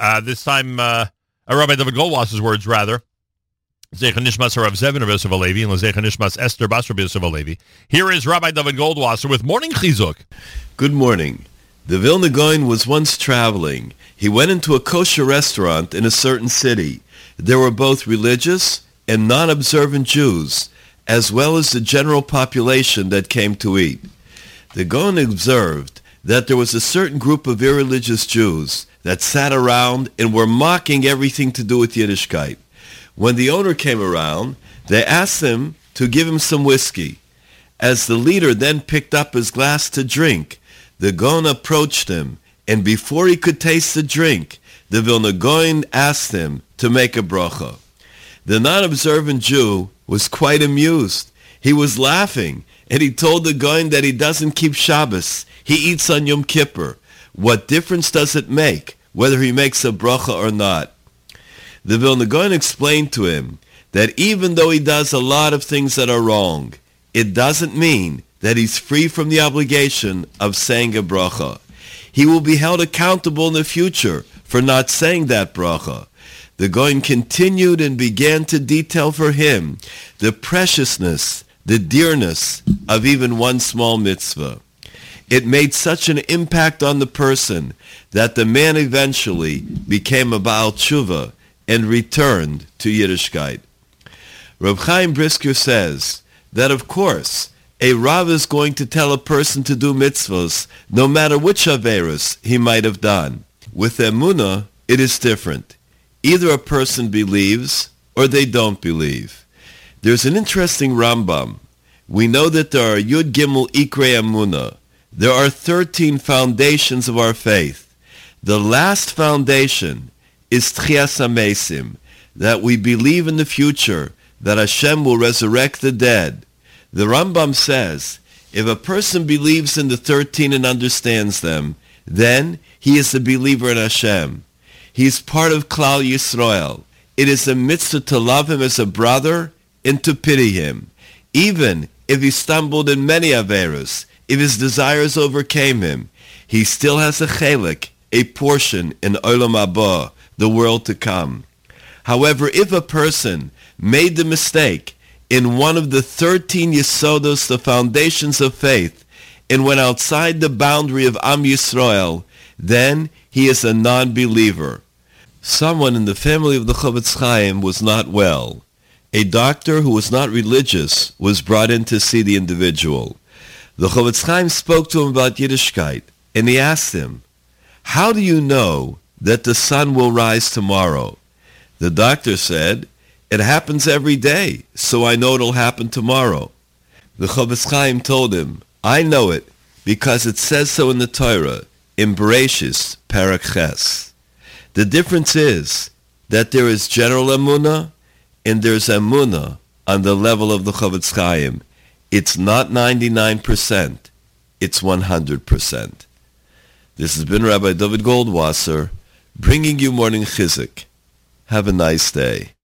Uh, this time, uh, Rabbi David Goldwasser's words, rather. Here is Rabbi David Goldwasser with Morning Chizuk. Good morning. The Vilna Gaon was once traveling. He went into a kosher restaurant in a certain city. There were both religious and non-observant Jews, as well as the general population that came to eat. The Gaon observed that there was a certain group of irreligious Jews that sat around and were mocking everything to do with Yiddishkeit. When the owner came around, they asked him to give him some whiskey. As the leader then picked up his glass to drink, the Gaon approached him, and before he could taste the drink, the Vilna Gaon asked him to make a bracha. The non-observant Jew was quite amused. He was laughing, and he told the Gaon that he doesn't keep Shabbos. He eats on Yom Kippur. What difference does it make whether he makes a bracha or not? The Vilna Gaon explained to him that even though he does a lot of things that are wrong, it doesn't mean that he's free from the obligation of saying a bracha. He will be held accountable in the future for not saying that bracha. The Gaon continued and began to detail for him the preciousness, the dearness of even one small mitzvah. It made such an impact on the person that the man eventually became a Baal Tshuva and returned to Yiddishkeit. Reb Chaim Brisker says that of course a Rav is going to tell a person to do mitzvahs no matter which Averis he might have done. With Emunah, it is different. Either a person believes or they don't believe. There's an interesting Rambam. We know that there are Yud Gimel Ikre Emunah. There are 13 foundations of our faith. The last foundation is Tchias HaMesim, that we believe in the future that Hashem will resurrect the dead. The Rambam says, if a person believes in the 13 and understands them, then he is a believer in Hashem. He is part of Klal Yisrael. It is a mitzvah to love him as a brother and to pity him. Even if he stumbled in many Averas, if his desires overcame him, he still has a chelik, a portion in Olam Abba, the world to come. However, if a person made the mistake in one of the 13 Yesodos, the foundations of faith, and went outside the boundary of Am Yisrael, then he is a non-believer. Someone in the family of the Chofetz Chaim was not well. A doctor who was not religious was brought in to see the individual. The Chofetz Chaim spoke to him about Yiddishkeit, and he asked him, how do you know that the sun will rise tomorrow? The doctor said, it happens every day, so I know it'll happen tomorrow. The Chofetz Chaim told him, I know it because it says so in the Torah, in Bereshis, Parak Ches. The difference is that there is general emunah and there's emunah on the level of the Chofetz Chaim. It's not 99%, it's 100%. This has been Rabbi David Goldwasser bringing you Morning Chizuk. Have a nice day.